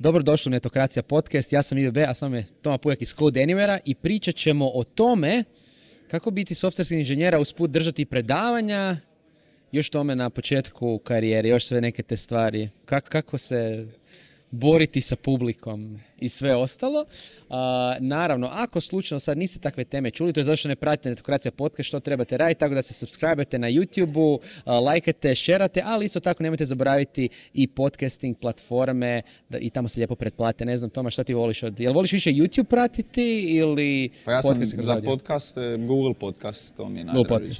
Dobrodošli u Netokracija podcast, ja sam IBB, a sam je Toma Pujak iz Code Anywhere i pričat ćemo o tome kako biti softverski inženjera usput držati predavanja, još tome na početku karijere, još sve neke te stvari. Kako, kako se boriti sa publikom i sve ostalo. naravno, ako slučajno sad niste takve teme čuli, to je zašto ne pratite Netokracija podcast, što trebate raditi, tako da se subscribe na YouTube-u, lajkate, šerate, ali isto tako nemojte zaboraviti i podcasting platforme da, i tamo se lijepo pretplate. Ne znam, Toma, što ti voliš od... Jel voliš više YouTube pratiti ili Pa ja sam za podcast Google Podcast, to mi je najdraži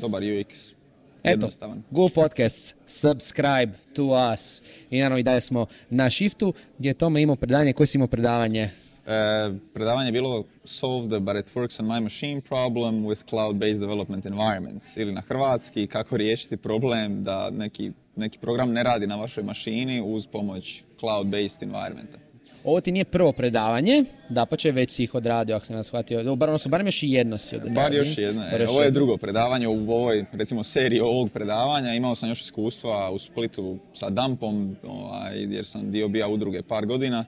Dobar UX, Eto, Google Podcast, subscribe to us. I naravno i dalje smo na shiftu gdje je Tome imao predavanje. Koje si imao predavanje? E, predavanje je bilo Solve the but it works on my machine problem with cloud-based development environments. Ili na hrvatski, kako riješiti problem da neki, neki program ne radi na vašoj mašini uz pomoć cloud-based environmenta. Ovo ti nije prvo predavanje, da pa će već si ih odradio, ako sam ja shvatio. Bar, odnosno, barem još i jedno si odradio. Bar još jedno, je. ovo je drugo predavanje u ovoj, recimo, seriji ovog predavanja. Imao sam još iskustva u Splitu sa Dumpom, ovaj, jer sam dio bija udruge par godina.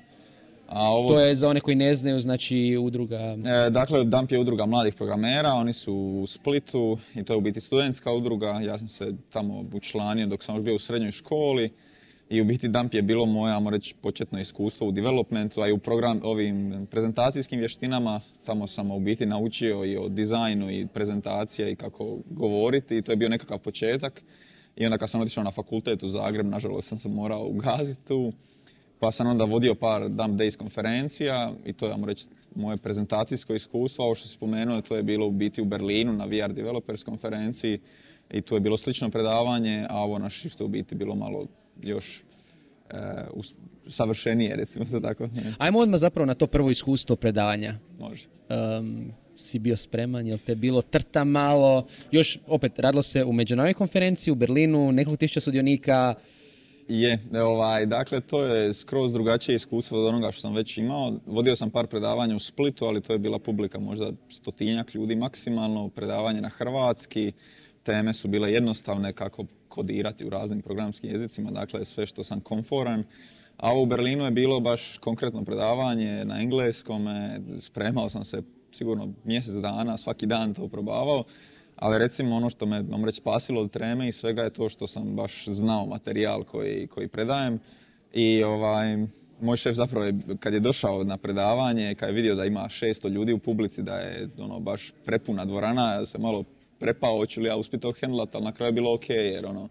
A ovo... To je za one koji ne znaju, znači udruga... E, dakle, Dump je udruga mladih programera, oni su u Splitu i to je u biti studentska udruga. Ja sam se tamo učlanio dok sam još bio u srednjoj školi. I u biti Dump je bilo moje, ajmo reći, početno iskustvo u developmentu, a i u program, ovim prezentacijskim vještinama. Tamo sam u biti naučio i o dizajnu i prezentacija i kako govoriti i to je bio nekakav početak. I onda kad sam otišao na fakultet u Zagreb, nažalost sam se morao ugaziti tu. Pa sam onda vodio par Dump Days konferencija i to je, ajmo reći, moje prezentacijsko iskustvo. Ovo što si spomenuo, to je bilo u biti u Berlinu na VR Developers konferenciji i tu je bilo slično predavanje, a ovo na Shiftu u biti bilo malo još e, savršenije, recimo to tako. Ajmo odmah zapravo na to prvo iskustvo predavanja. Može. si bio spreman, jel te bilo trta malo? Još, opet, radilo se u međunarodnoj konferenciji u Berlinu, nekoliko tisuća sudionika. Je, ovaj, dakle, to je skroz drugačije iskustvo od onoga što sam već imao. Vodio sam par predavanja u Splitu, ali to je bila publika možda stotinjak ljudi maksimalno, predavanje na hrvatski, teme su bile jednostavne kako kodirati u raznim programskim jezicima, dakle sve što sam konforan. A u Berlinu je bilo baš konkretno predavanje na engleskom, spremao sam se sigurno mjesec dana, svaki dan to probavao, ali recimo ono što me, vam reći, spasilo od treme i svega je to što sam baš znao materijal koji, koji predajem i ovaj, moj šef zapravo je, kad je došao na predavanje, kad je vidio da ima 600 ljudi u publici, da je ono baš prepuna dvorana, se malo prepao hoću li ja uspjeti to hendlat, ali na kraju je bilo ok, jer ono,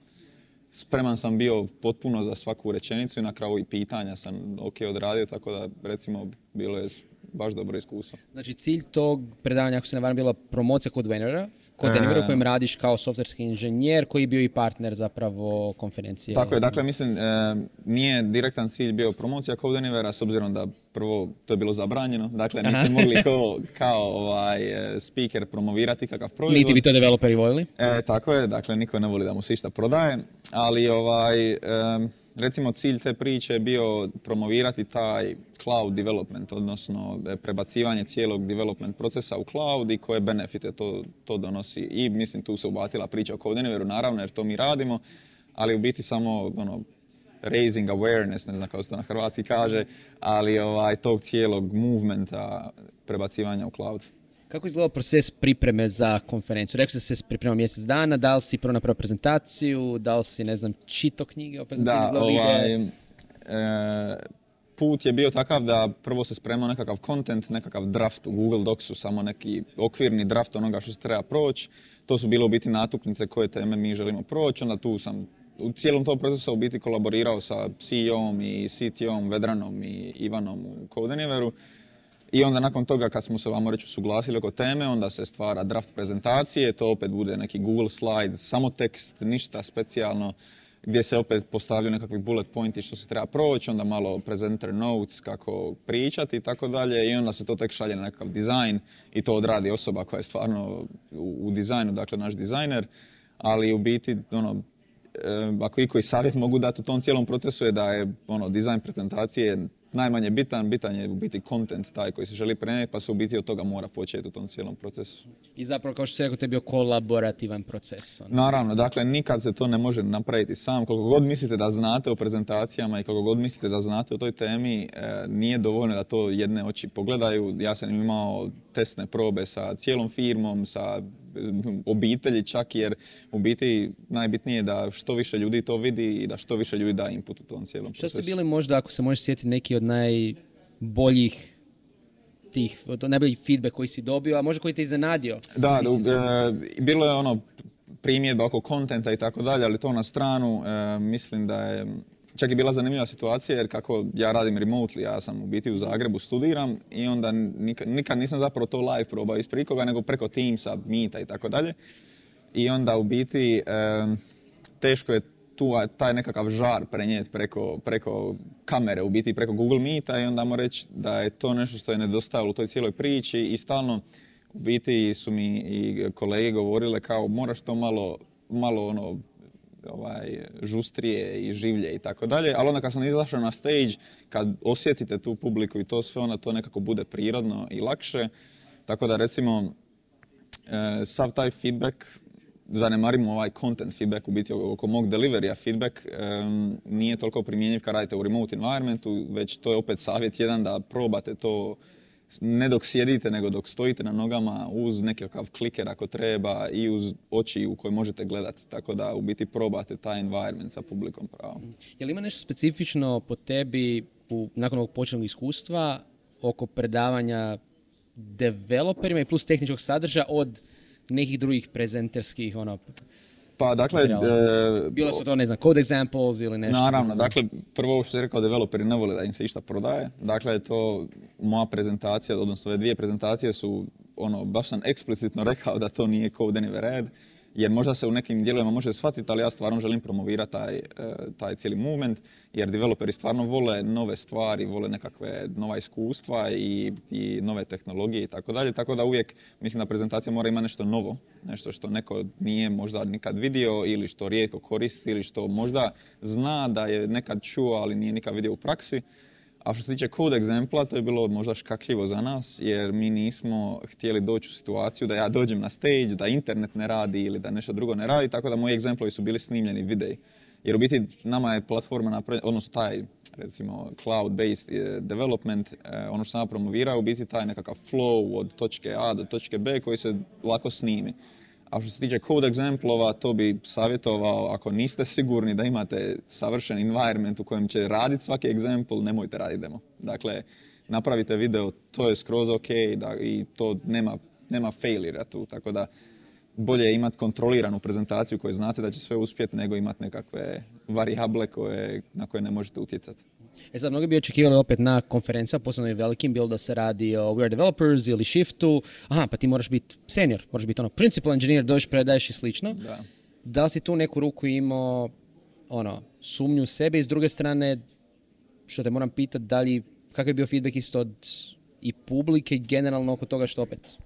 spreman sam bio potpuno za svaku rečenicu i na kraju i pitanja sam ok odradio, tako da recimo bilo je baš dobro iskustvo. Znači cilj tog predavanja, ako se ne varam, bila promocija kod Venera, kod Venera u kojem radiš kao softverski inženjer koji je bio i partner zapravo konferencije. Tako je, dakle mislim, e, nije direktan cilj bio promocija Anywhere, s obzirom da prvo to je bilo zabranjeno, dakle niste mogli kao, kao ovaj, e, speaker promovirati kakav proizvod. Niti bi to developeri voljeli? E, tako je, dakle niko ne voli da mu se išta prodaje, ali ovaj, recimo cilj te priče je bio promovirati taj cloud development, odnosno e, prebacivanje cijelog development procesa u cloud i koje benefite to, to donosi. I mislim tu se ubatila priča o Code Anywhere, naravno jer to mi radimo, ali u biti samo ono, raising awareness, ne znam kako se to na hrvatski kaže, ali ovaj, tog cijelog movementa prebacivanja u cloud. Kako je izgledao proces pripreme za konferenciju? Rekao da se pripremao mjesec dana, da li si prvo napravio prezentaciju, da li si, ne znam, čito knjige o prezentaciji? Da, ovaj, e, put je bio takav da prvo se spremao nekakav content, nekakav draft u Google Docsu, samo neki okvirni draft onoga što se treba proći. To su bile u biti natuknice koje teme mi želimo proći, onda tu sam u cijelom tom procesu u biti kolaborirao sa CEO-om i CTO-om, Vedranom i Ivanom u Codeaniveru i onda nakon toga kad smo se vamo reći usuglasili oko teme, onda se stvara draft prezentacije, to opet bude neki Google slide, samo tekst, ništa specijalno, gdje se opet postavljaju nekakvi bullet pointi što se treba proći, onda malo presenter notes kako pričati i tako dalje i onda se to tek šalje na nekakav dizajn i to odradi osoba koja je stvarno u, dizajnu, dakle naš dizajner, ali u biti ono, ako i koji savjet mogu dati u tom cijelom procesu je da je ono, dizajn prezentacije najmanje bitan, bitan je u biti content taj koji se želi prenijeti, pa se u biti od toga mora početi u tom cijelom procesu. I zapravo, kao što si rekao, to je bio kolaborativan proces. Ono. Naravno, dakle, nikad se to ne može napraviti sam. Koliko god mislite da znate o prezentacijama i koliko god mislite da znate o toj temi, e, nije dovoljno da to jedne oči pogledaju. Ja sam imao testne probe sa cijelom firmom, sa obitelji čak jer u biti najbitnije je da što više ljudi to vidi i da što više ljudi da input u tom cijelom procesu. Što ste bili možda, ako se možeš sjetiti, neki od najboljih tih, najboljih feedback koji si dobio, a možda koji te iznenadio? Da, da e, bilo je ono primjedba oko kontenta i tako dalje, ali to na stranu e, mislim da je Čak je bila zanimljiva situacija jer kako ja radim remotely, ja sam u biti u Zagrebu, studiram i onda nikad, nisam zapravo to live probao ispred koga, nego preko Teamsa, Meeta i tako dalje. I onda u biti teško je tu taj nekakav žar prenijeti preko, preko kamere, u biti preko Google Meeta i onda moramo reći da je to nešto što je nedostajalo u toj cijeloj priči i stalno u biti su mi i kolege govorile kao moraš to malo, malo ono ovaj, žustrije i življe i tako dalje, ali onda kad sam izašao na stage, kad osjetite tu publiku i to sve, onda to nekako bude prirodno i lakše. Tako da recimo, e, sav taj feedback, zanemarimo ovaj content feedback, u biti oko mog deliverija feedback, e, nije toliko primjenjiv kad radite u remote environmentu, već to je opet savjet jedan da probate to ne dok sjedite, nego dok stojite na nogama uz nekakav kliker ako treba i uz oči u koje možete gledati. Tako da u biti probate taj environment sa publikom pravo. Je li ima nešto specifično po tebi u, nakon ovog početnog iskustva oko predavanja developerima i plus tehničkog sadržaja od nekih drugih prezenterskih ono, pa dakle... E, Bilo su to, ne znam, code examples ili nešto? Naravno, dakle, prvo što je rekao, developeri ne vole da im se išta prodaje. Dakle, to moja prezentacija, odnosno ove dvije prezentacije su, ono, baš sam eksplicitno rekao da to nije code anywhere ad jer možda se u nekim dijelovima može shvatiti, ali ja stvarno želim promovirati taj, e, taj cijeli movement, jer developeri stvarno vole nove stvari, vole nekakve nova iskustva i, i nove tehnologije i tako dalje, tako da uvijek mislim da prezentacija mora imati nešto novo, nešto što neko nije možda nikad vidio ili što rijetko koristi ili što možda zna da je nekad čuo, ali nije nikad vidio u praksi. A što se tiče code egzempla, to je bilo možda škakljivo za nas, jer mi nismo htjeli doći u situaciju da ja dođem na stage, da internet ne radi ili da nešto drugo ne radi, tako da moji egzemplovi su bili snimljeni videi. Jer u biti nama je platforma, napravljena, odnosno taj recimo cloud-based eh, development, eh, ono što sam promovirao, u biti taj nekakav flow od točke A do točke B koji se lako snimi. A što se tiče code exemplova, to bi savjetovao, ako niste sigurni da imate savršen environment u kojem će raditi svaki example, nemojte raditi demo. Dakle, napravite video, to je skroz ok da, i to nema, nema failure tu, tako da bolje je imati kontroliranu prezentaciju koju znate da će sve uspjeti nego imati nekakve varijable koje, na koje ne možete utjecati. E sad, mnogi bi očekivali opet na konferencija, posebno i velikim, bilo da se radi o We are developers ili shiftu, aha, pa ti moraš biti senior, moraš biti ono principal engineer, dođeš, predaješ i slično. Da. da li si tu neku ruku imao ono, sumnju u sebe i s druge strane, što te moram pitati, da li, kakav je bio feedback isto od i publike generalno oko toga što opet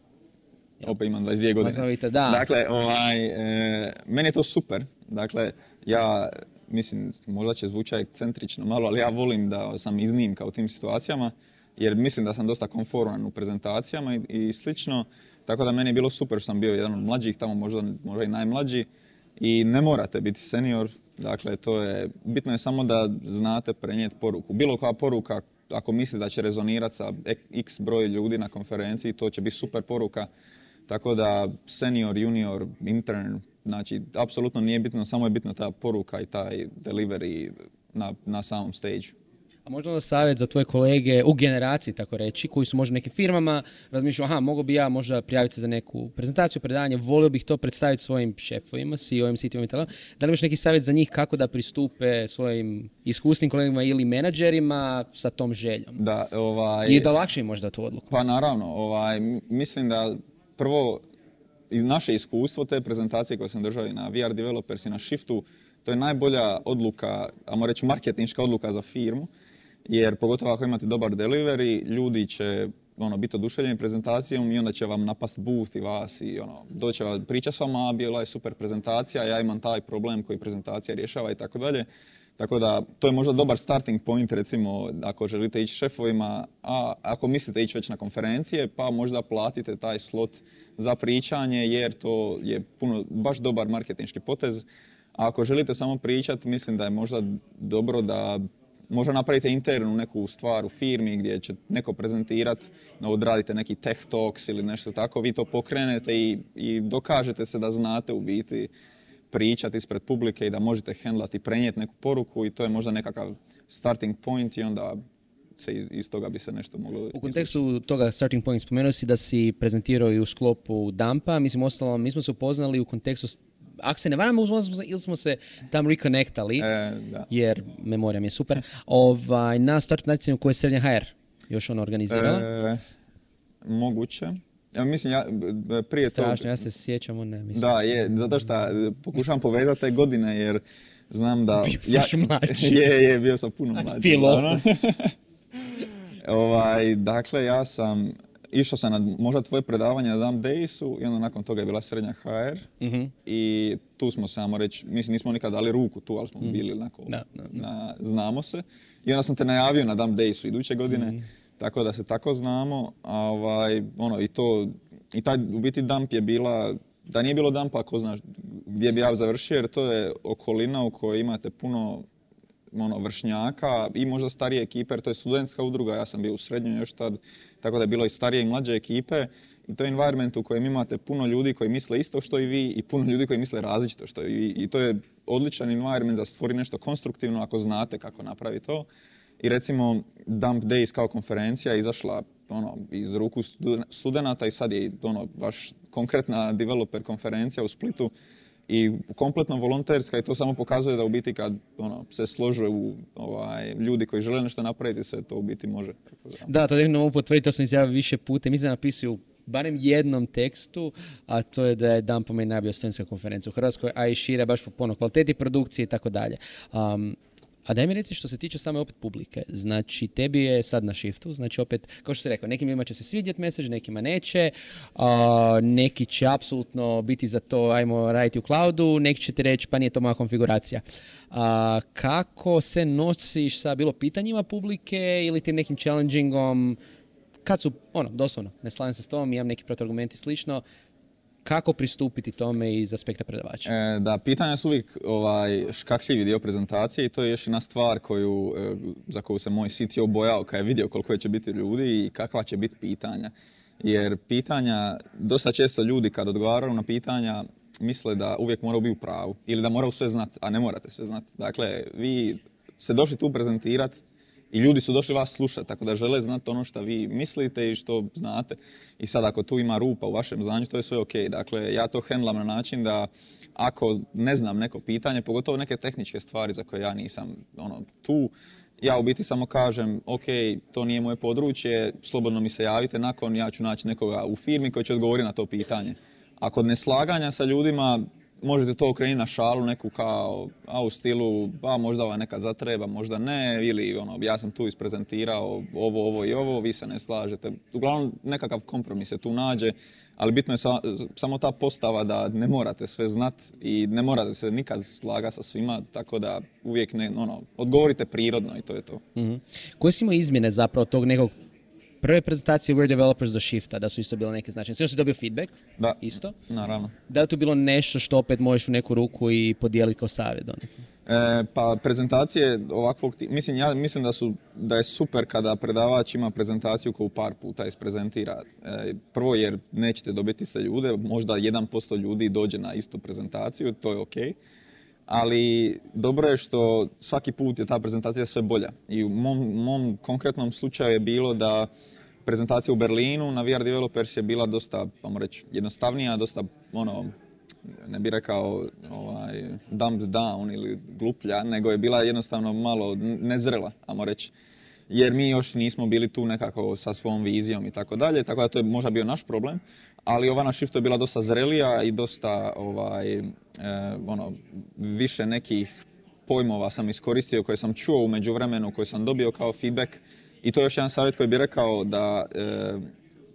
opet imam 22 godine. da. Dakle, ovaj, e, meni je to super. Dakle, ja mislim, možda će zvučati ekscentrično malo, ali ja volim da sam iznimka u tim situacijama, jer mislim da sam dosta konforman u prezentacijama i, i slično. Tako da meni je bilo super što sam bio jedan od mlađih, tamo možda, možda i najmlađi. I ne morate biti senior, dakle to je, bitno je samo da znate prenijeti poruku. Bilo koja poruka, ako mislite da će rezonirati sa x broj ljudi na konferenciji, to će biti super poruka. Tako da senior, junior, intern, Znači, apsolutno nije bitno, samo je bitna ta poruka i taj delivery na, na samom stage. A možda onda savjet za tvoje kolege u generaciji, tako reći, koji su možda nekim firmama, razmišljaju, aha, mogu bi ja možda prijaviti se za neku prezentaciju, predavanje, volio bih to predstaviti svojim šefovima, CEO-im, CTO-im i tako. Da li imaš neki savjet za njih kako da pristupe svojim iskusnim kolegama ili menadžerima sa tom željom? Da, ovaj... I da lakše im možda tu odluku? Pa naravno, ovaj, mislim da prvo naše iskustvo te prezentacije koje sam držao i na VR Developers i na Shiftu, to je najbolja odluka, ajmo reći marketinška odluka za firmu, jer pogotovo ako imate dobar delivery, ljudi će ono, biti oduševljeni prezentacijom i onda će vam napast booth i vas i ono, doće vam priča s vama, bila je super prezentacija, ja imam taj problem koji prezentacija rješava i tako dalje. Tako da, to je možda dobar starting point, recimo, ako želite ići šefovima, a ako mislite ići već na konferencije, pa možda platite taj slot za pričanje, jer to je puno, baš dobar marketinški potez. A ako želite samo pričati, mislim da je možda dobro da možda napravite internu neku stvar u firmi gdje će neko prezentirati, odradite neki tech talks ili nešto tako, vi to pokrenete i, i dokažete se da znate u biti pričati ispred publike i da možete hendlati i prenijeti neku poruku i to je možda nekakav starting point i onda se iz, toga bi se nešto moglo... U kontekstu toga starting point spomenuo si da si prezentirao i u sklopu Dampa, mislim ostalo, mi smo se upoznali u kontekstu ako se ne varam, ili smo se tam reconnectali, e, jer memorija mi je super, ovaj, na start natjecanju koje je Srednja HR još ono organizirala. E, moguće. Ja, mislim, ja, prije Strašno, ja se sjećam, ne, mislim. Da, je, zato što pokušavam povezati te godine, jer znam da... Bio ja, mlađi. Je, je, bio sam puno mlađi. ovaj, dakle, ja sam išao sam na možda tvoje predavanje na Dam Daysu i onda nakon toga je bila srednja HR mhm. i tu smo samo reći, mislim nismo nikad dali ruku tu, ali smo mhm. bili onako, na, znamo se. I onda sam te najavio na Dam Daysu iduće godine, mhm. Tako da se tako znamo, a ovaj, ono, i to, i taj, u biti Damp je bila, da nije bilo Dampa, ako znaš gdje bi ja završio, jer to je okolina u kojoj imate puno ono, vršnjaka i možda starije ekipe, jer to je studentska udruga, ja sam bio u srednjoj još tad, tako da je bilo i starije i mlađe ekipe. I to je environment u kojem imate puno ljudi koji misle isto što i vi i puno ljudi koji misle različito što i vi. I to je odličan environment da stvori nešto konstruktivno ako znate kako napravi to. I recimo Dump Days kao konferencija izašla ono, iz ruku studenata i sad je ono, baš konkretna developer konferencija u Splitu i kompletno volonterska i to samo pokazuje da u biti kad ono, se slože u ovaj, ljudi koji žele nešto napraviti se to u biti može. Da, to definitivno mogu potvrditi, to sam izjavio više puta. Mislim da napisao u barem jednom tekstu, a to je da je dan po meni najbolja studentska konferencija u Hrvatskoj, a i šire baš po puno kvaliteti produkcije i tako dalje. A daj mi reci što se tiče same opet publike. Znači, tebi je sad na shiftu, znači opet, kao što si rekao, nekim ljudima će se svidjeti message, nekima neće, neki će apsolutno biti za to, ajmo raditi u cloudu, neki će ti reći, pa nije to moja konfiguracija. A, kako se nosiš sa bilo pitanjima publike ili tim nekim challengingom, kad su, ono, doslovno, ne slavim se s tom, imam neki protargumenti slično, kako pristupiti tome iz aspekta predavača? E, da, pitanja su uvijek ovaj, škakljivi dio prezentacije i to je još jedna stvar koju, e, za koju se moj CTO bojao kad je vidio koliko će biti ljudi i kakva će biti pitanja. Jer pitanja, dosta često ljudi kad odgovaraju na pitanja misle da uvijek moraju biti u pravu ili da moraju sve znati, a ne morate sve znati. Dakle, vi se došli tu prezentirati i ljudi su došli vas slušati, tako da žele znati ono što vi mislite i što znate. I sad ako tu ima rupa u vašem znanju, to je sve ok. Dakle, ja to hendlam na način da ako ne znam neko pitanje, pogotovo neke tehničke stvari za koje ja nisam ono, tu, ja u biti samo kažem, ok, to nije moje područje, slobodno mi se javite, nakon ja ću naći nekoga u firmi koji će odgovoriti na to pitanje. A kod neslaganja sa ljudima, možete to okrenuti na šalu neku kao, a u stilu, a možda ova neka zatreba, možda ne, ili ono, ja sam tu isprezentirao ovo, ovo i ovo, vi se ne slažete. Uglavnom, nekakav kompromis se tu nađe, ali bitno je samo ta postava da ne morate sve znat i ne morate se nikad slagati sa svima, tako da uvijek ne, ono, odgovorite prirodno i to je to. Mm-hmm. Koje su izmjene zapravo tog nekog prve prezentacije We're Developers do Shifta, da su isto bile neke značajne. Sve si dobio feedback? Da. Isto? Naravno. Da je to bilo nešto što opet možeš u neku ruku i podijeliti kao savjet? E, pa prezentacije ovakvog, mislim, ja mislim da, su, da je super kada predavač ima prezentaciju koju par puta isprezentira. E, prvo jer nećete dobiti iste ljude, možda 1% ljudi dođe na istu prezentaciju, to je ok. Ali dobro je što svaki put je ta prezentacija sve bolja. I u mom, mom konkretnom slučaju je bilo da prezentacija u Berlinu na VR Developers je bila dosta, vamo reći, jednostavnija, dosta, ono, ne bi rekao ovaj, dumbed down ili gluplja, nego je bila jednostavno malo nezrela, ajmo reći. Jer mi još nismo bili tu nekako sa svom vizijom i tako dalje, tako da to je možda bio naš problem. Ali ova na shiftu je bila dosta zrelija i dosta ovaj, e, ono, više nekih pojmova sam iskoristio koje sam čuo u međuvremenu, koje sam dobio kao feedback i to je još jedan savjet koji bi rekao da e,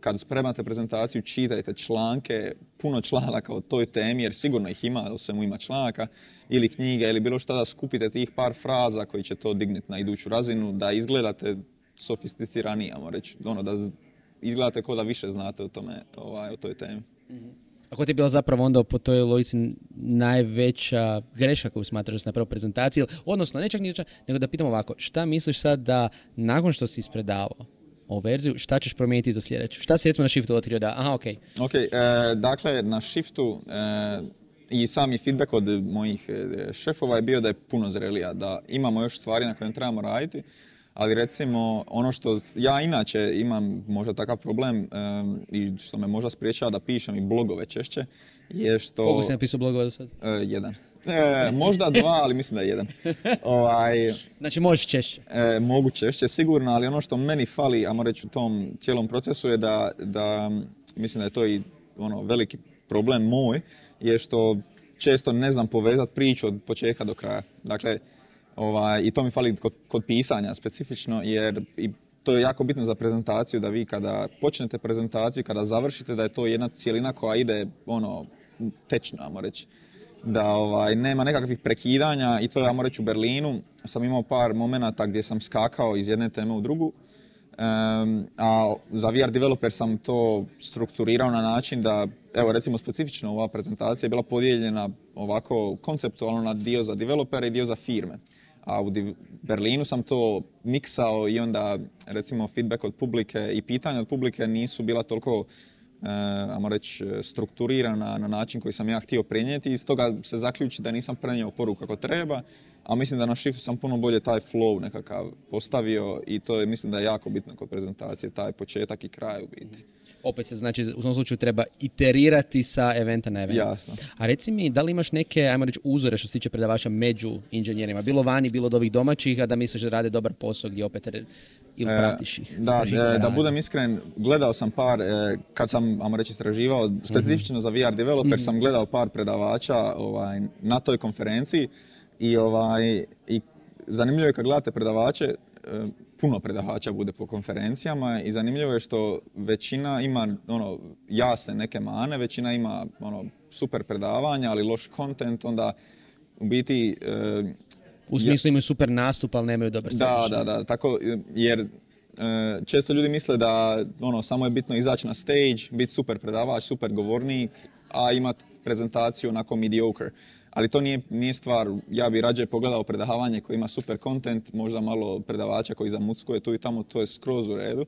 kad spremate prezentaciju, čitajte članke, puno članaka o toj temi, jer sigurno ih ima, o svemu ima članaka, ili knjige, ili bilo šta da skupite tih par fraza koji će to digniti na iduću razinu, da izgledate sofisticiraniji, ajmo reći, ono, da izgledate kao da više znate o tome, ovaj, o toj temi. A ko ti je bila zapravo onda po toj logici najveća greška koju smatraš da si napravio prezentaciji? Odnosno, ne čak ni nego da pitam ovako, šta misliš sad da nakon što si ispredavao ovu verziju, šta ćeš promijeniti za sljedeću? Šta si recimo na shiftu otkrio da, aha, ok. Ok, e, dakle, na shiftu e, i sami feedback od mojih e, šefova je bio da je puno zrelija, da imamo još stvari na kojim trebamo raditi, ali recimo ono što ja inače imam možda takav problem i što me možda spriječava da pišem i blogove češće je što... Koliko si napisao blogova do sad? E, jedan. E, možda dva, ali mislim da je jedan. Ovaj, znači možeš češće? E, mogu češće, sigurno, ali ono što meni fali, ajmo reći u tom cijelom procesu je da, da mislim da je to i ono veliki problem moj, je što često ne znam povezati priču od početka do kraja. Dakle, Ovaj, I to mi fali kod, kod pisanja specifično jer i to je jako bitno za prezentaciju da vi kada počnete prezentaciju, kada završite da je to jedna cijelina koja ide ono tečno, ajmo reći. Da ovaj, nema nekakvih prekidanja i to je, ajmo reći, u Berlinu. Sam imao par momenata gdje sam skakao iz jedne teme u drugu. a za VR developer sam to strukturirao na način da, evo recimo specifično ova prezentacija je bila podijeljena ovako konceptualno na dio za developere i dio za firme a u Berlinu sam to miksao i onda recimo feedback od publike i pitanja od publike nisu bila toliko ajmo reći, strukturirana na način koji sam ja htio prenijeti i stoga se zaključi da nisam prenio poruku kako treba, a mislim da na shiftu sam puno bolje taj flow nekakav postavio i to je mislim da je jako bitno kod prezentacije, taj početak i kraj u biti opet se znači u svom slučaju treba iterirati sa eventa na event. Jasno. A reci mi, da li imaš neke, ajmo reći, uzore što se tiče predavača među inženjerima, bilo vani, bilo od ovih domaćih, a da misliš da rade dobar posao gdje opet ili e, pratiš ih? Da, e, da budem iskren, gledao sam par, e, kad sam, ajmo reći, istraživao, specifično za VR developer, mhm. sam gledao par predavača ovaj, na toj konferenciji i, ovaj, i zanimljivo je kad gledate predavače, puno predavača bude po konferencijama i zanimljivo je što većina ima ono jasne neke mane, većina ima ono super predavanja, ali loš kontent, onda u biti... E, u smislu imaju super nastup, ali nemaju dobar Da, da, da, tako, jer e, često ljudi misle da ono, samo je bitno izaći na stage, biti super predavač, super govornik, a imati prezentaciju onako mediocre ali to nije, nije stvar, ja bi rađe pogledao predavanje koji ima super content, možda malo predavača koji zamuckuje tu i tamo, to je skroz u redu.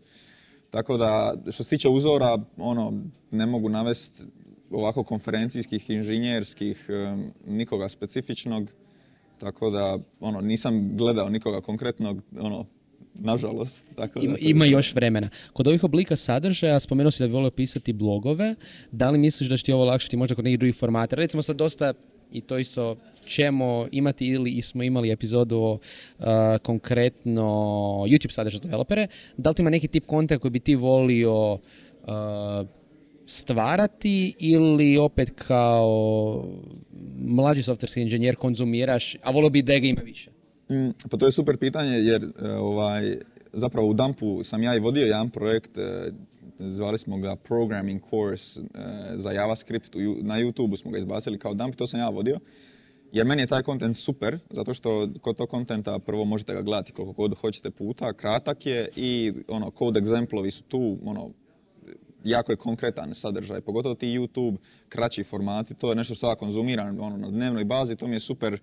Tako da, što se tiče uzora, ono, ne mogu navesti ovako konferencijskih, inženjerskih, nikoga specifičnog. Tako da, ono, nisam gledao nikoga konkretnog, ono, nažalost. Tako ima, ima još vremena. Kod ovih oblika sadržaja, spomenuo si da bi volio pisati blogove, da li misliš da će ti ovo lakšati možda kod nekih drugih formata? Recimo sad dosta i to isto ćemo imati ili smo imali epizodu o uh, konkretno YouTube sadržaj developere. Da li ti ima neki tip konta koji bi ti volio uh, stvarati ili opet kao mlađi softverski inženjer konzumiraš, a volio bi da ga ima više? Mm, pa to je super pitanje jer uh, ovaj, zapravo u Dumpu sam ja i vodio jedan projekt zvali smo ga Programming Course e, za JavaScript, na YouTube smo ga izbacili kao dump, to sam ja vodio. Jer meni je taj kontent super, zato što kod tog kontenta prvo možete ga gledati koliko god hoćete puta, kratak je i ono, code exemplovi su tu, ono, jako je konkretan sadržaj, pogotovo ti YouTube, kraći formati, to je nešto što ja konzumiram ono, na dnevnoj bazi, to mi je super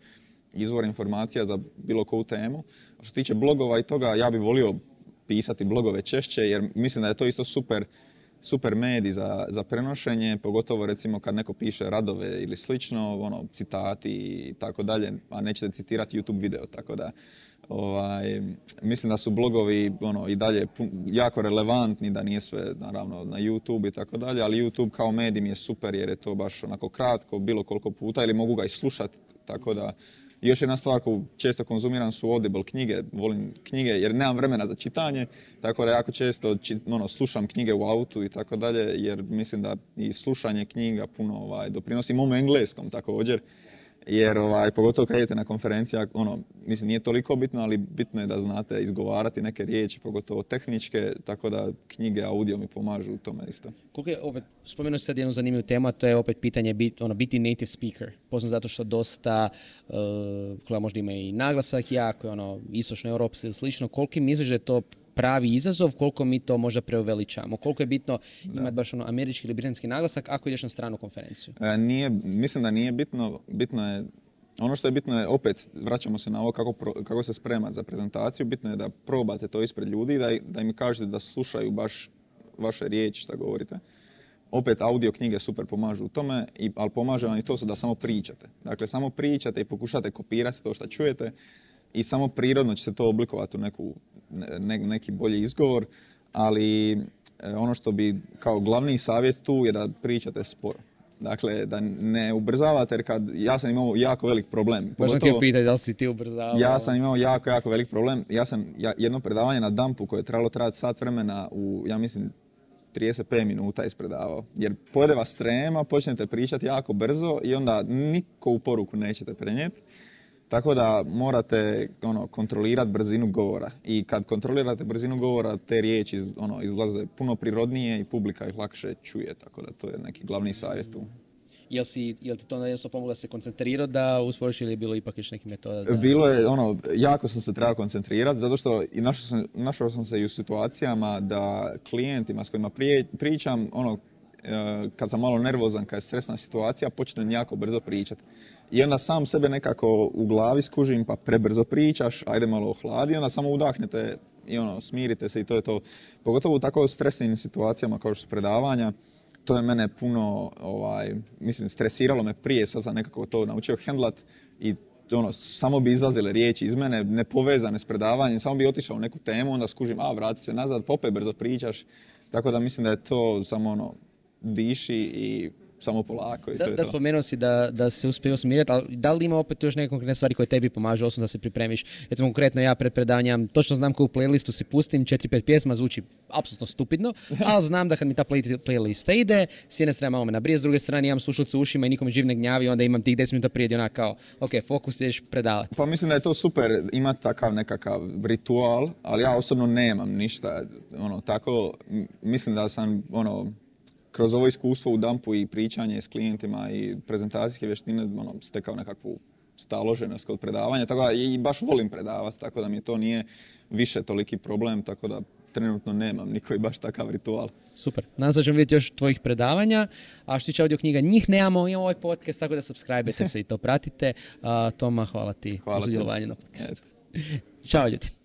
izvor informacija za bilo koju temu. Što se tiče blogova i toga, ja bih volio pisati blogove češće jer mislim da je to isto super super medij za, za prenošenje, pogotovo recimo kad neko piše radove ili slično, ono, citati i tako dalje, a nećete citirati YouTube video, tako da ovaj, mislim da su blogovi ono, i dalje jako relevantni, da nije sve naravno na YouTube i tako dalje, ali YouTube kao medij mi je super jer je to baš onako kratko, bilo koliko puta ili mogu ga i slušati, tako da i još jedna stvar koju često konzumiram su Audible knjige, volim knjige jer nemam vremena za čitanje, tako da jako često ono, slušam knjige u autu i tako dalje, jer mislim da i slušanje knjiga puno ovaj, doprinosi mom engleskom također. Jer ovaj, pogotovo kad idete na konferencija, ono, mislim nije toliko bitno, ali bitno je da znate izgovarati neke riječi, pogotovo tehničke, tako da knjige, audio mi pomažu u tome isto. Koliko je, opet, spomenuo sad jednu zanimljivu temu, to je opet pitanje bit, ono, biti native speaker. Poznam zato što dosta, uh, možda ima i naglasak jako, ono, istočno europski ili slično. Koliko misliš da je to pravi izazov, koliko mi to možda preuveličamo. Koliko je bitno imati baš ono američki ili britanski naglasak ako ideš na stranu konferenciju? E, nije, mislim da nije bitno. Bitno je ono što je bitno je, opet, vraćamo se na ovo kako, kako se spremati za prezentaciju, bitno je da probate to ispred ljudi i da, da im kažete da slušaju baš vaše riječi što govorite. Opet, audio knjige super pomažu u tome, i, ali pomaže vam i to da samo pričate. Dakle, samo pričate i pokušate kopirati to što čujete i samo prirodno će se to oblikovati u neku, neki bolji izgovor, ali e, ono što bi kao glavni savjet tu je da pričate sporo. Dakle, da ne ubrzavate, jer kad ja sam imao jako velik problem. Možda ti pitati da li si ti ubrzavao? Ja sam imao jako, jako velik problem. Ja sam jedno predavanje na dampu koje je trebalo trajati sat vremena u, ja mislim, 35 minuta ispredavao. Jer pojede vas trema, počnete pričati jako brzo i onda niko u poruku nećete prenijeti. Tako da morate ono, kontrolirati brzinu govora. I kad kontrolirate brzinu govora, te riječi ono, izlaze puno prirodnije i publika ih lakše čuje. Tako da to je neki glavni savjet tu. Jel, si, jel ti to jednostavno pomoglo da se koncentrirati da usporiš ili je bilo ipak još neki metoda? Da... Bilo je, ono, jako sam se trebao koncentrirati, zato što i našao sam, našao sam se i u situacijama da klijentima s kojima prije, pričam, ono, kad sam malo nervozan, kad je stresna situacija, počnem jako brzo pričati. I onda sam sebe nekako u glavi skužim, pa prebrzo pričaš, ajde malo ohladi, onda samo udahnete i ono, smirite se i to je to. Pogotovo u tako stresnim situacijama kao što su predavanja, to je mene puno, ovaj, mislim, stresiralo me prije, sad sam nekako to naučio hendlat i ono, samo bi izlazile riječi iz mene, nepovezane s predavanjem, samo bi otišao u neku temu, onda skužim, a, vrati se nazad, popet brzo pričaš. Tako da mislim da je to samo ono, diši i samo polako. I da, to da spomenuo si da, da se uspije smiriti, ali da li ima opet još neke konkretne stvari koje tebi pomažu, osim da se pripremiš? Recimo konkretno ja pred predavanjem točno znam koju playlistu si pustim, 4-5 pjesma zvuči apsolutno stupidno, ali znam da kad mi ta play, playlista ide, s jedne strane malo me nabrije, s druge strane imam slušalice u ušima i nikom živ ne gnjavi, onda imam tih 10 minuta prije onak kao, ok, fokus ješ predavati. Pa mislim da je to super imati takav nekakav ritual, ali ja osobno nemam ništa, ono, tako, mislim da sam, ono, kroz ovo iskustvo u dampu i pričanje s klijentima i prezentacijske vještine ono, stekao nekakvu staloženost kod predavanja, tako da i baš volim predavati, tako da mi to nije više toliki problem, tako da trenutno nemam nikoji baš takav ritual. Super. Nadam se da ćemo vidjeti još tvojih predavanja. A što tiče audio knjiga, njih nemamo, imamo ovaj podcast, tako da subscribe se i to pratite. Toma, hvala ti hvala za na podcastu. Ćao ljudi.